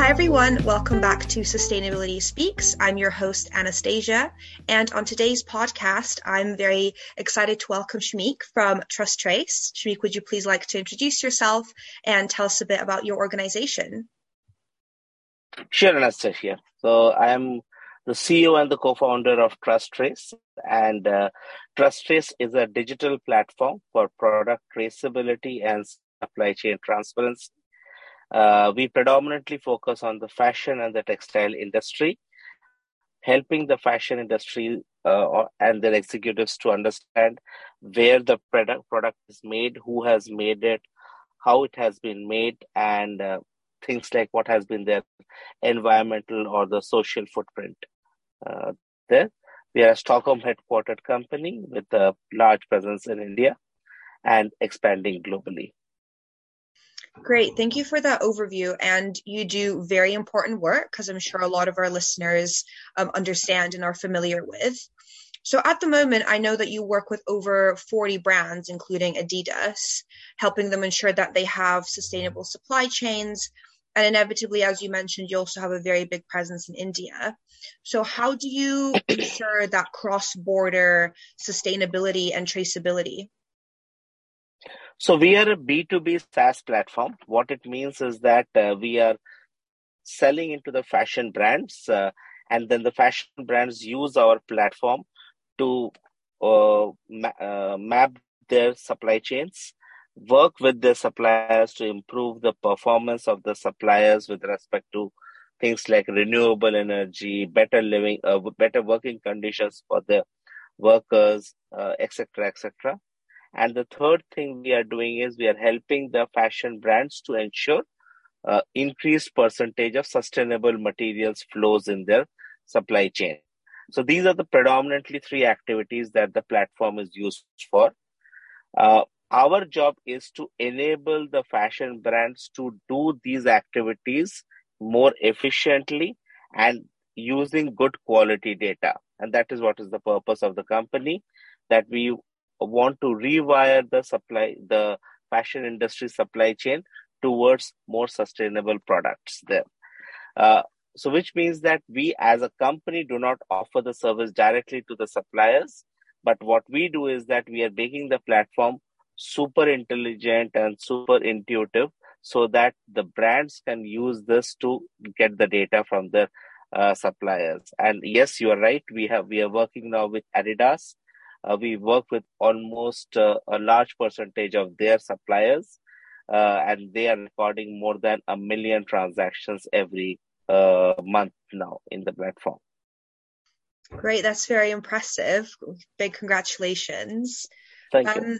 Hi, everyone. Welcome back to Sustainability Speaks. I'm your host, Anastasia. And on today's podcast, I'm very excited to welcome Shamik from Trust Trace. Shamik, would you please like to introduce yourself and tell us a bit about your organization? Sure, Anastasia. So I am the CEO and the co-founder of Trust Trace. And uh, Trust Trace is a digital platform for product traceability and supply chain transparency uh, we predominantly focus on the fashion and the textile industry, helping the fashion industry uh, and their executives to understand where the product product is made, who has made it, how it has been made, and uh, things like what has been their environmental or the social footprint. Uh, there, we are a Stockholm headquartered company with a large presence in India and expanding globally. Great. Thank you for that overview. And you do very important work because I'm sure a lot of our listeners um, understand and are familiar with. So at the moment, I know that you work with over 40 brands, including Adidas, helping them ensure that they have sustainable supply chains. And inevitably, as you mentioned, you also have a very big presence in India. So how do you ensure that cross-border sustainability and traceability? So we are a B2B SaaS platform. What it means is that uh, we are selling into the fashion brands, uh, and then the fashion brands use our platform to uh, ma- uh, map their supply chains, work with their suppliers to improve the performance of the suppliers with respect to things like renewable energy, better living, uh, better working conditions for the workers, etc., uh, etc. And the third thing we are doing is we are helping the fashion brands to ensure uh, increased percentage of sustainable materials flows in their supply chain. So these are the predominantly three activities that the platform is used for. Uh, our job is to enable the fashion brands to do these activities more efficiently and using good quality data. And that is what is the purpose of the company that we want to rewire the supply, the fashion industry supply chain towards more sustainable products there. Uh, so, which means that we as a company do not offer the service directly to the suppliers, but what we do is that we are making the platform super intelligent and super intuitive so that the brands can use this to get the data from their uh, suppliers. And yes, you are right. We have we are working now with Adidas uh, we work with almost uh, a large percentage of their suppliers, uh, and they are recording more than a million transactions every uh, month now in the platform. Great, that's very impressive. Big congratulations. Thank um, you.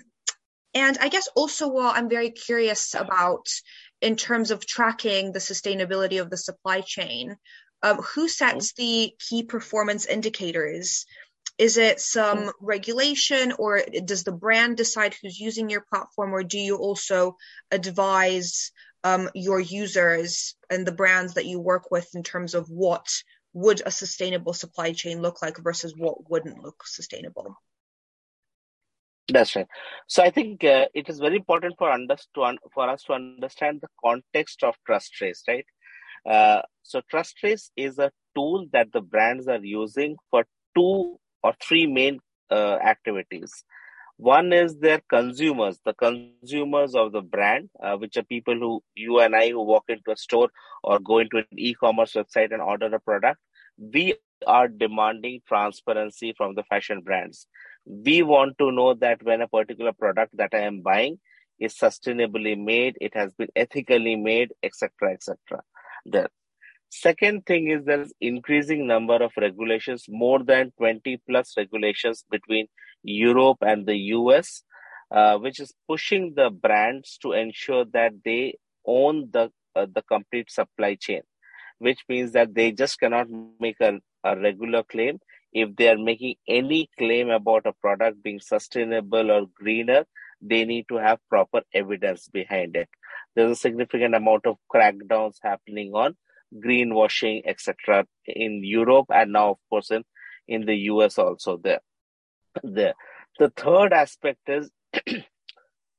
And I guess also what I'm very curious about in terms of tracking the sustainability of the supply chain, um, who sets mm-hmm. the key performance indicators is it some regulation or does the brand decide who's using your platform or do you also advise um, your users and the brands that you work with in terms of what would a sustainable supply chain look like versus what wouldn't look sustainable? That's right. So I think uh, it is very important for us to un- for us to understand the context of Trust Trace, right? Uh, so Trust Trace is a tool that the brands are using for two or three main uh, activities. One is their consumers, the consumers of the brand, uh, which are people who you and I who walk into a store or go into an e-commerce website and order a product. We are demanding transparency from the fashion brands. We want to know that when a particular product that I am buying is sustainably made, it has been ethically made, etc., etc. There. Second thing is there's increasing number of regulations, more than 20 plus regulations between Europe and the US, uh, which is pushing the brands to ensure that they own the uh, the complete supply chain, which means that they just cannot make a, a regular claim. If they are making any claim about a product being sustainable or greener, they need to have proper evidence behind it. There's a significant amount of crackdowns happening on greenwashing, etc. in Europe and now, of course, in, in the US also there. there. The third aspect is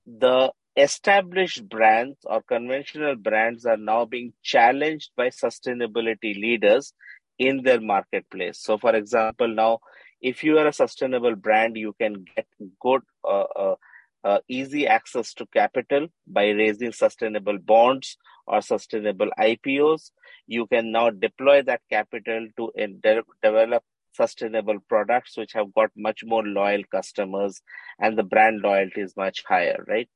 the established brands or conventional brands are now being challenged by sustainability leaders in their marketplace. So, for example, now if you are a sustainable brand, you can get good, uh, uh, uh, easy access to capital by raising sustainable bonds or sustainable IPOs. You can now deploy that capital to de- develop sustainable products which have got much more loyal customers and the brand loyalty is much higher, right?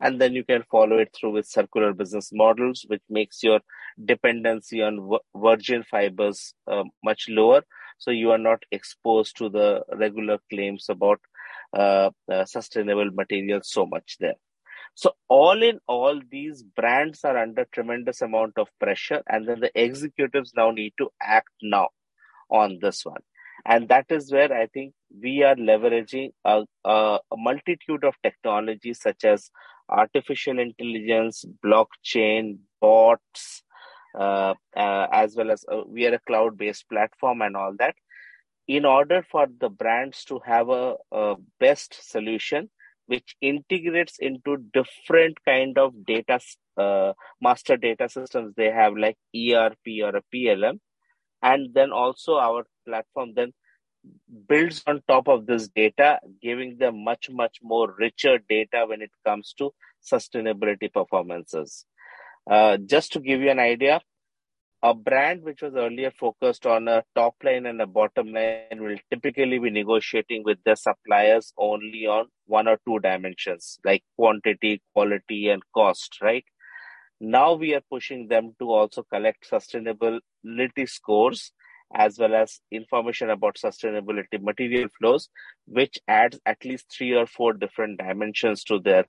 And then you can follow it through with circular business models, which makes your dependency on virgin fibers uh, much lower. So you are not exposed to the regular claims about uh, uh, sustainable materials so much there. So all in all, these brands are under tremendous amount of pressure, and then the executives now need to act now on this one. And that is where I think we are leveraging a, a, multitude of technologies such as artificial intelligence, blockchain, bots, uh, uh, as well as uh, we are a cloud based platform and all that in order for the brands to have a, a, best solution which integrates into different kind of data uh, master data systems. They have like erp or a plm and then also our platform then builds on top of this data giving them much much more richer data when it comes to sustainability performances. Uh, just to give you an idea a brand which was earlier focused on a top line and a bottom line will typically be negotiating with their suppliers only on one or two dimensions like quantity, quality, and cost, right? Now we are pushing them to also collect sustainability scores as well as information about sustainability material flows, which adds at least three or four different dimensions to their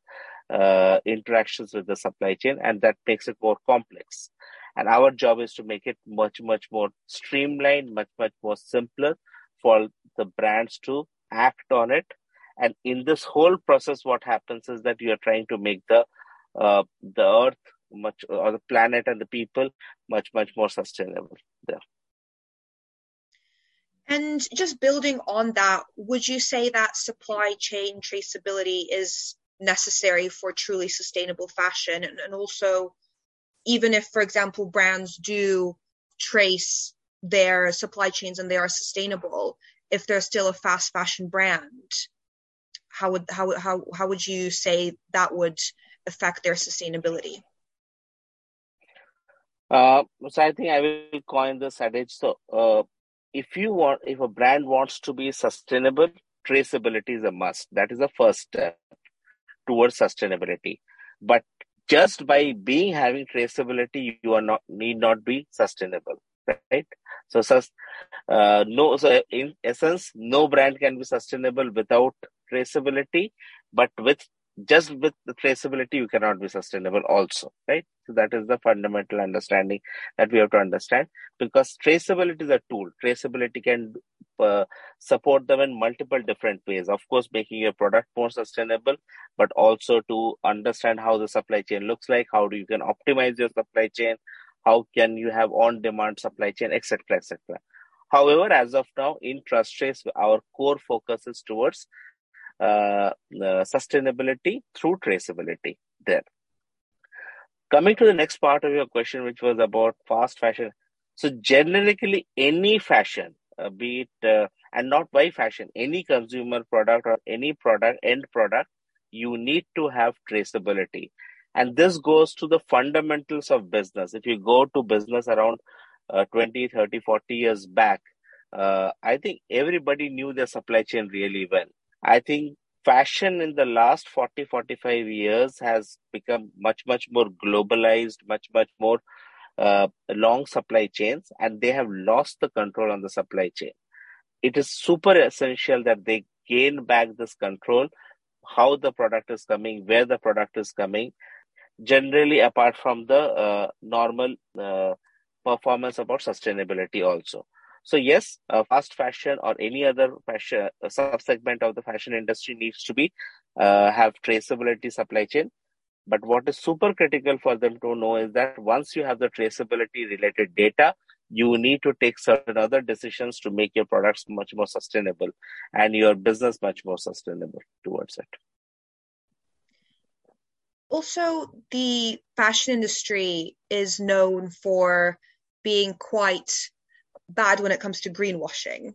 uh, interactions with the supply chain, and that makes it more complex. And our job is to make it much, much more streamlined, much, much more simpler for the brands to act on it. And in this whole process, what happens is that you are trying to make the uh, the earth much or the planet and the people much, much more sustainable there. And just building on that, would you say that supply chain traceability is necessary for truly sustainable fashion? And, and also, even if, for example, brands do trace their supply chains and they are sustainable, if they're still a fast fashion brand, how would how how how would you say that would affect their sustainability? Uh, so I think I will coin this adage. So uh, if you want, if a brand wants to be sustainable, traceability is a must. That is the first step towards sustainability. But just by being having traceability, you are not need not be sustainable, right? So, uh, no. So, in essence, no brand can be sustainable without traceability. But with just with the traceability, you cannot be sustainable also, right? So that is the fundamental understanding that we have to understand because traceability is a tool. Traceability can uh, support them in multiple different ways. Of course, making your product more sustainable, but also to understand how the supply chain looks like, how do you can optimize your supply chain, how can you have on-demand supply chain, etc., etc. However, as of now, in Trust TrustTrace, our core focus is towards uh, uh, sustainability through traceability there. Coming to the next part of your question, which was about fast fashion. So, generically, any fashion, be it, uh, and not by fashion, any consumer product or any product, end product, you need to have traceability. And this goes to the fundamentals of business. If you go to business around uh, 20, 30, 40 years back, uh, I think everybody knew their supply chain really well. I think fashion in the last 40 45 years has become much much more globalized much much more uh, long supply chains and they have lost the control on the supply chain. It is super essential that they gain back this control how the product is coming where the product is coming. Generally apart from the uh, normal uh, performance about sustainability also. So yes, uh, fast fashion or any other fashion uh, subsegment of the fashion industry needs to be uh, have traceability supply chain. But what is super critical for them to know is that once you have the traceability related data, you need to take certain other decisions to make your products much more sustainable and your business much more sustainable towards it. also the fashion industry is known for being quite bad when it comes to greenwashing.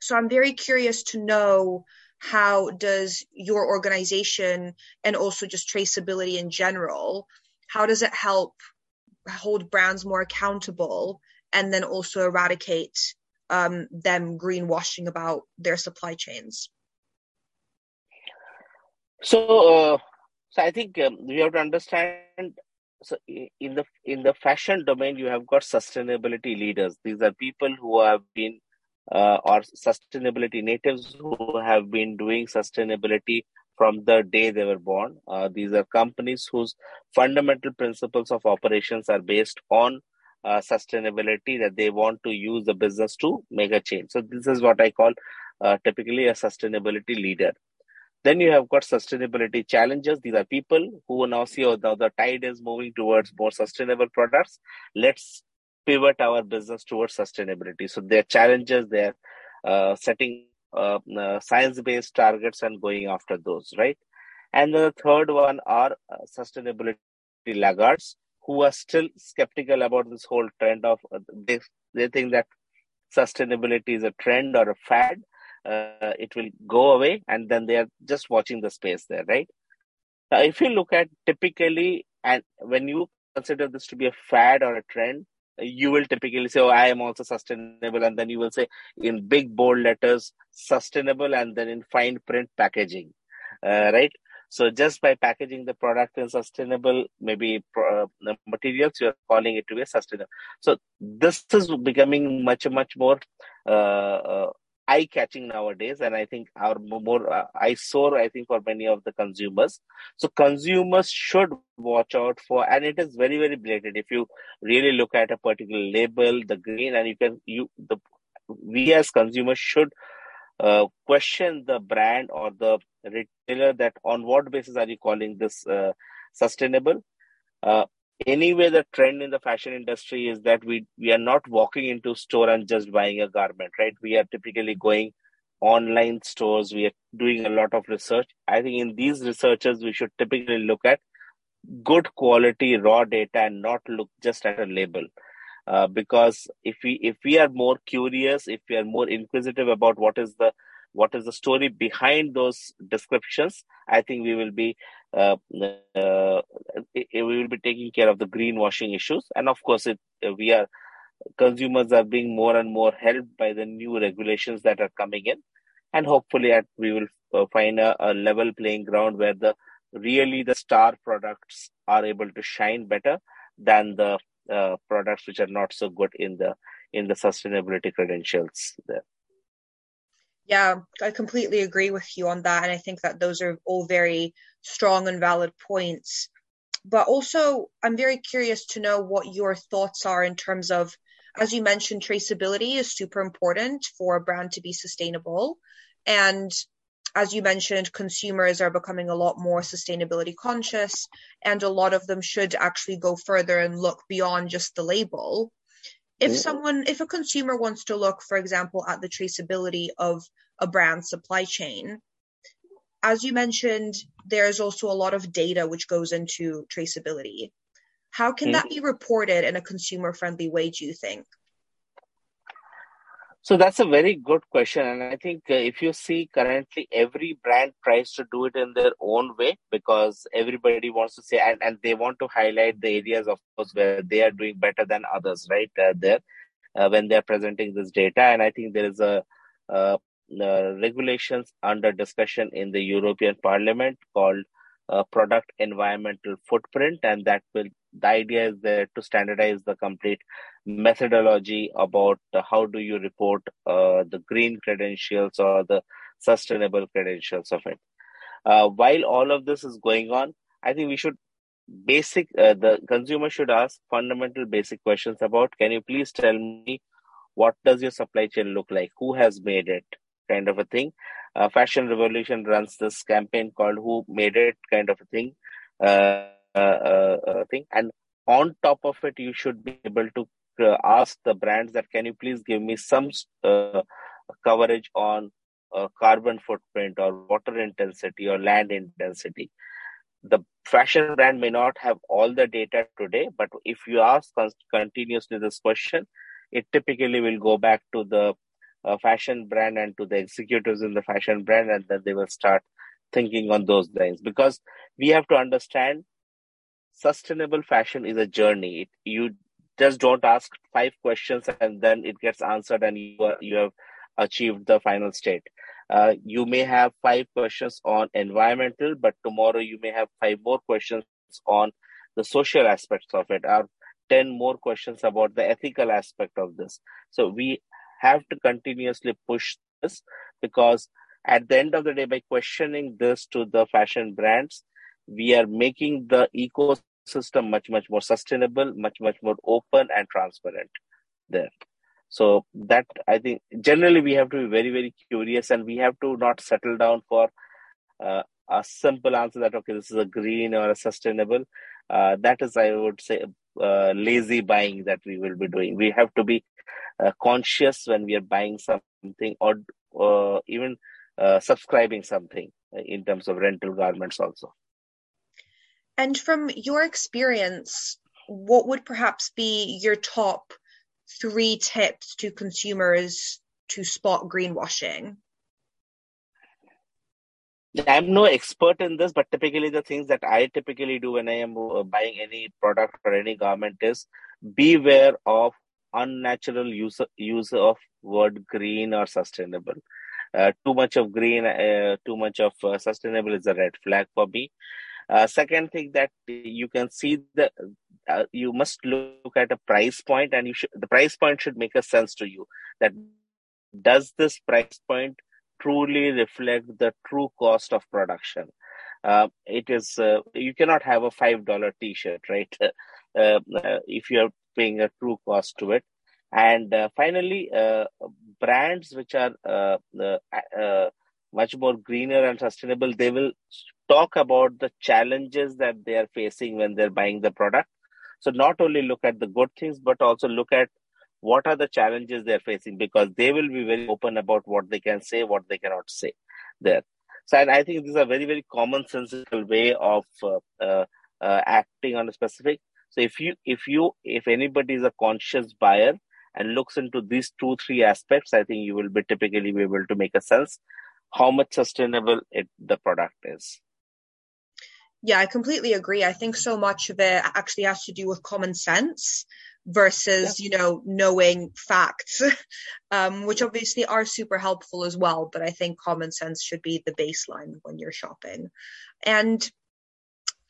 So I'm very curious to know how does your organization and also just traceability in general, how does it help hold brands more accountable and then also eradicate um, them greenwashing about their supply chains? So, uh, so I think um, we have to understand. So, in the in the fashion domain, you have got sustainability leaders. These are people who have been uh, or sustainability natives who have been doing sustainability from the day they were born. Uh, these are companies whose fundamental principles of operations are based on uh, sustainability that they want to use the business to make a change. So this is what I call uh, typically a sustainability leader. Then you have got sustainability challenges. These are people who now see oh, now the tide is moving towards more sustainable products. Let's pivot our business towards sustainability. So their challenges, they're uh, setting uh, uh, science-based targets and going after those, right? And the third one are uh, sustainability laggards who are still skeptical about this whole trend of uh, they they think that sustainability is a trend or a fad. Uh, it will go away, and then they are just watching the space there, right? Now, if you look at typically, and when you consider this to be a fad or a trend, you will typically say, Oh, I am also sustainable. And then you will say in big bold letters, sustainable, and then in fine print packaging, uh, right? So just by packaging the product in sustainable, maybe uh, materials, you're calling it to be sustainable. So this is becoming much, much more uh, uh eye catching nowadays and i think our more uh, eyesore i think for many of the consumers. So consumers should watch out for and it is very very blatant. If you really look at a particular label the green and you can you the we as consumers should uh, question the brand or the retailer that on what basis are you calling this uh, sustainable? Uh, anyway the trend in the fashion industry is that we we are not walking into store and just buying a garment right? We are typically going online stores. We are doing a lot of research. I think in these researches we should typically look at good quality raw data and not look just at a label. Uh, because if we if we are more curious if we are more inquisitive about what is the what is the story behind those descriptions i think we will be uh, uh, we will be taking care of the greenwashing issues. And of course it we are consumers are being more and more helped by the new regulations that are coming in. And hopefully at, we will uh, find a, a level playing ground where the really the star products are able to shine better than the uh, products which are not so good in the in the sustainability credentials there. Yeah, I completely agree with you on that. And I think that those are all very strong and valid points. But also, I'm very curious to know what your thoughts are in terms of, as you mentioned, traceability is super important for a brand to be sustainable. And as you mentioned, consumers are becoming a lot more sustainability conscious, and a lot of them should actually go further and look beyond just the label if mm. someone if a consumer wants to look for example at the traceability of a brand supply chain as you mentioned there's also a lot of data which goes into traceability how can mm-hmm. that be reported in a consumer friendly way do you think so that's a very good question. And I think uh, if you see currently, every brand tries to do it in their own way because everybody wants to say, and, and they want to highlight the areas, of course, where they are doing better than others, right? Uh, there, uh, when they're presenting this data. And I think there is a, uh, regulations under discussion in the European Parliament called uh, product environmental footprint, and that will the idea is there to standardize the complete methodology about how do you report uh, the green credentials or the sustainable credentials of it. Uh, while all of this is going on, I think we should basic uh, the consumer should ask fundamental basic questions about can you please tell me what does your supply chain look like? Who has made it kind of a thing uh, fashion revolution runs this campaign called who made it kind of a thing uh, uh, uh, thing. And on top of it, you should be able to ask the brands that can you please give me some coverage on carbon footprint or water intensity or land intensity. the fashion brand may not have all the data today, but if you ask continuously this question, it typically will go back to the uh, fashion brand and to the executives in the fashion brand, and then they will start thinking on those lines because we have to understand sustainable fashion is a journey. It, you just don't ask five questions and then it gets answered and you are, you have achieved the final state. Uh, you may have five questions on environmental, but tomorrow you may have five more questions on the social aspects of it, or 10 more questions about the ethical aspect of this. So we have to continuously push this because at the end of the day, by questioning this to the fashion brands, we are making the ecosystem much, much more sustainable, much, much more open and transparent there. So that I think generally we have to be very, very curious and we have to not settle down for uh, a simple answer that, okay, this is a green or a sustainable. Uh, that is, I would say, uh, lazy buying that we will be doing. We have to be uh, conscious when we are buying something or uh, even uh, subscribing something in terms of rental garments also. And from your experience, what would perhaps be your top three tips to consumers to spot greenwashing? I'm no expert in this, but typically the things that I typically do when I am uh, buying any product or any garment is beware of unnatural use use of word green or sustainable. Uh, too much of green, uh, too much of uh, sustainable is a red flag for me. Uh, second thing that you can see the uh, you must look at a price point, and you should the price point should make a sense to you. That does this price point truly reflect the true cost of production? Uh, it is uh, you cannot have a five dollar T-shirt, right? Uh, uh, if you are paying a true cost to it. And finally, brands which are much more greener and sustainable, they will talk about the challenges that they are facing when they're buying the product. So not only look at the good things, but also look at what are the challenges they're facing because they will be very open about what they can say, what they cannot say there. So and I think this is a very, very commonsensical way of uh, uh, uh, acting on a specific. So if you, if you, if anybody is a conscious buyer and looks into these two, three aspects, I think you will be typically be able to make a sense how much sustainable it, the product is. Yeah, I completely agree. I think so much of it actually has to do with common sense versus, yeah. you know, knowing facts, um, which obviously are super helpful as well. But I think common sense should be the baseline when you're shopping. And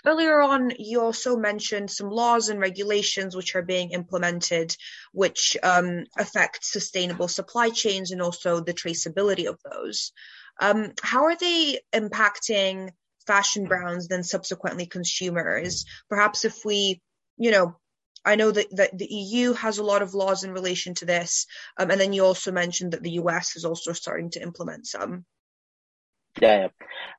Earlier on, you also mentioned some laws and regulations which are being implemented, which um, affect sustainable supply chains and also the traceability of those. Um, how are they impacting fashion brands, then subsequently consumers? Perhaps if we, you know, I know that, that the EU has a lot of laws in relation to this, um, and then you also mentioned that the US is also starting to implement some. Yeah, yeah.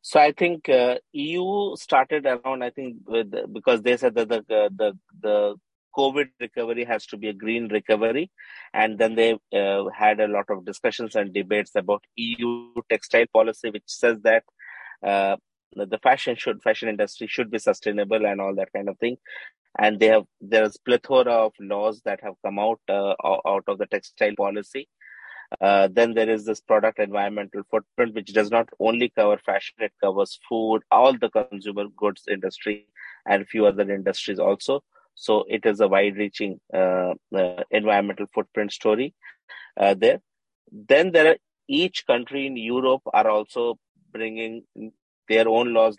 So I think uh, EU started around. I think with because they said that the uh, the the COVID recovery has to be a green recovery, and then they uh, had a lot of discussions and debates about EU textile policy, which says that uh, the fashion should fashion industry should be sustainable and all that kind of thing. And they have there's plethora of laws that have come out uh, out of the textile policy uh, then there is this product environmental footprint, which does not only cover fashion, it covers food, all the consumer goods industry, and a few other industries also. So it is a wide reaching uh, uh, environmental footprint story uh, there. Then there are each country in Europe are also bringing their own laws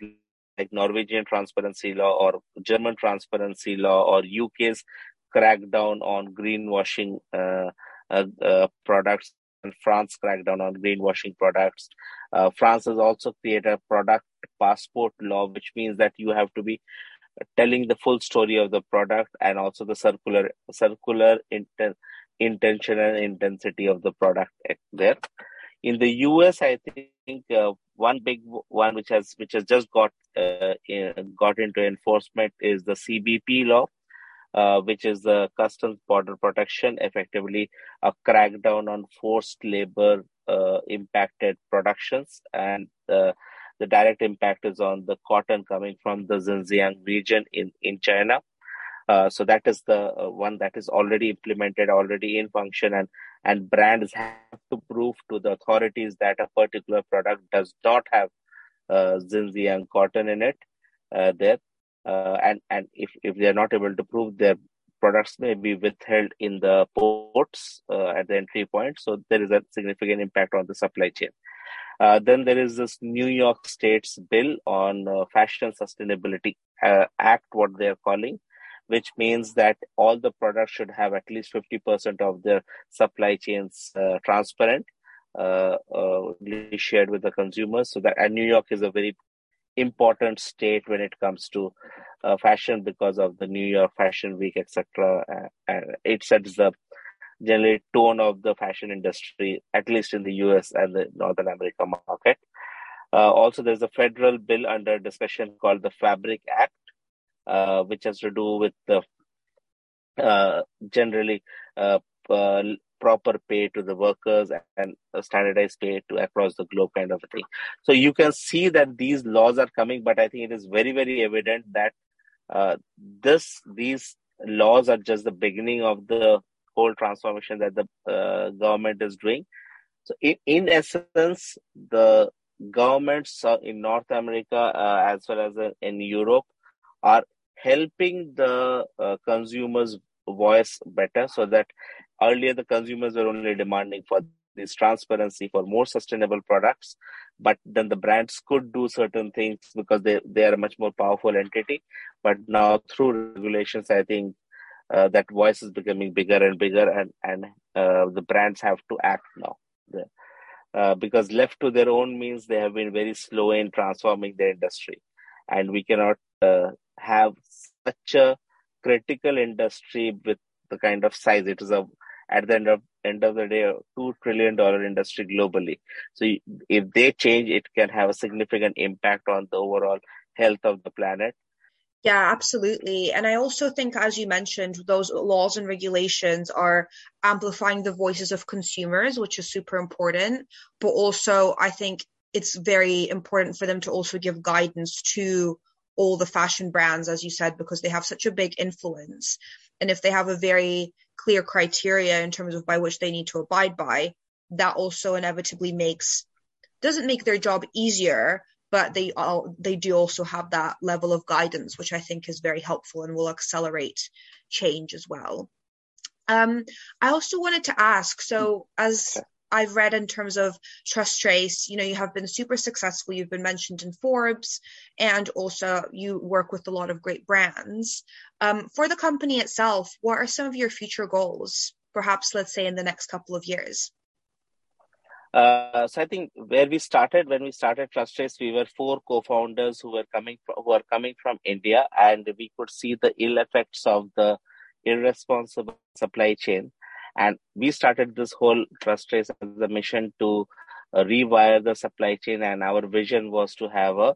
like Norwegian transparency law or German transparency law or UK's crackdown on greenwashing uh, uh, uh, products and France crackdown on greenwashing products. Uh, France has also created a product passport law, which means that you have to be telling the full story of the product and also the circular circular inten- intention and intensity of the product there. In the US, I think uh, one big one which has which has just got uh, got into enforcement is the CBP law, uh, which is the Customs Border Protection, effectively a crackdown on forced labor uh, impacted productions. And uh, the direct impact is on the cotton coming from the Xinjiang region in, in China. Uh, so that is the uh, one that is already implemented, already in function, and and brands have to prove to the authorities that a particular product does not have uh, Xinjiang cotton in it. There, uh, and and if if they are not able to prove, their products may be withheld in the ports uh, at the entry point. So there is a significant impact on the supply chain. Uh, then there is this New York State's bill on uh, fashion sustainability uh, act, what they are calling, which means that all the products should have at least 50% of their supply chains uh, transparent, uh, uh, shared with the consumers. So that and New York is a very important state when it comes to fashion because of the New York Fashion Week, etc. and it sets the generally tone of the fashion industry, at least in the US and the Northern America market. Uh, also, there's a federal bill under discussion called the Fabric Act, uh, which has to do with the uh, generally uh, uh, proper pay to the workers and standardized pay to across the globe kind of a thing. So you can see that these laws are coming, but I think it is very, very evident that uh, this these laws are just the beginning of the whole transformation that the uh, government is doing. So, in, in essence, the governments in North America uh, as well as in Europe are helping the uh, consumers voice better so that earlier the consumers were only demanding for this transparency for more sustainable products but then the brands could do certain things because they, they are a much more powerful entity. But now through regulations i think uh, that voice is becoming bigger and bigger and and uh, the brands have to act now. Uh, because left to their own means they have been very slow in transforming their industry. And we cannot uh, have such a critical industry with the kind of size it is a at the end of end of the day a two trillion dollar industry globally so if they change it can have a significant impact on the overall health of the planet yeah, absolutely. And I also think, as you mentioned, those laws and regulations are amplifying the voices of consumers, which is super important. But also, I think it's very important for them to also give guidance to all the fashion brands, as you said, because they have such a big influence. And if they have a very clear criteria in terms of by which they need to abide by, that also inevitably makes doesn't make their job easier, but they all they do also have that level of guidance which i think is very helpful and will accelerate change as well um, i also wanted to ask so as I've read in terms of TrustTrace, you know, you have been super successful. You've been mentioned in Forbes, and also you work with a lot of great brands. Um, for the company itself, what are some of your future goals? Perhaps, let's say, in the next couple of years. Uh, so I think where we started, when we started TrustTrace, we were four co-founders who were coming from, who are coming from India, and we could see the ill effects of the irresponsible supply chain. And we started this whole TrustTrace as a mission to uh, rewire the supply chain, and our vision was to have a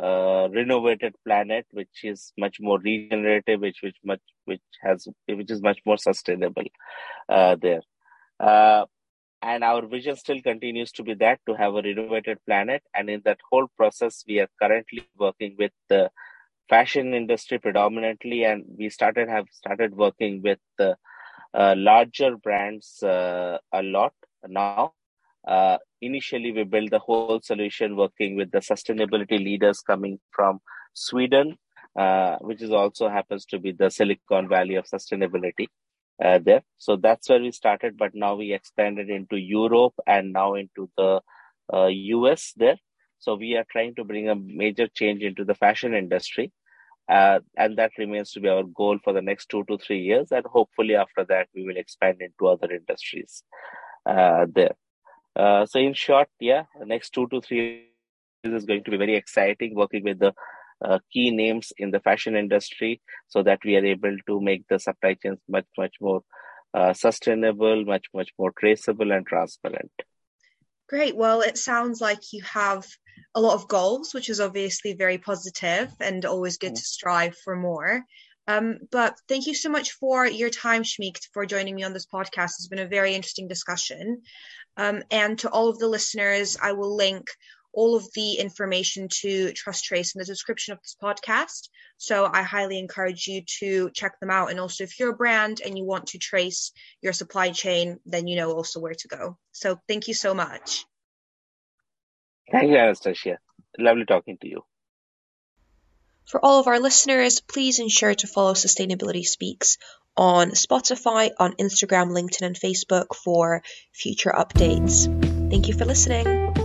uh, renovated planet, which is much more regenerative, which which much which has which is much more sustainable. Uh, there. Uh, and our vision still continues to be that to have a renovated planet and in that whole process we are currently working with the fashion industry predominantly and we started have started working with the larger brands uh, a lot now uh, initially we built the whole solution working with the sustainability leaders coming from sweden uh, which is also happens to be the silicon valley of sustainability uh, there. So that's where we started, but now we expanded into Europe and now into the uh, US there. So we are trying to bring a major change into the fashion industry. Uh, and that remains to be our goal for the next two to three years. And hopefully after that, we will expand into other industries uh, there. Uh, so in short, yeah, the next two to three years is going to be very exciting working with the uh, key names in the fashion industry so that we are able to make the supply chains much, much more uh, sustainable, much, much more traceable and transparent. Great. Well, it sounds like you have a lot of goals, which is obviously very positive and always good to strive for more. Um, but thank you so much for your time, Shamik, for joining me on this podcast. It's been a very interesting discussion. Um, and to all of the listeners, I will link all of the information to Trust Trace in the description of this podcast. So I highly encourage you to check them out. And also, if you're a brand and you want to trace your supply chain, then you know also where to go. So thank you so much. Thank you, Anastasia. Lovely talking to you. For all of our listeners, please ensure to follow Sustainability Speaks on Spotify, on Instagram, LinkedIn, and Facebook for future updates. Thank you for listening.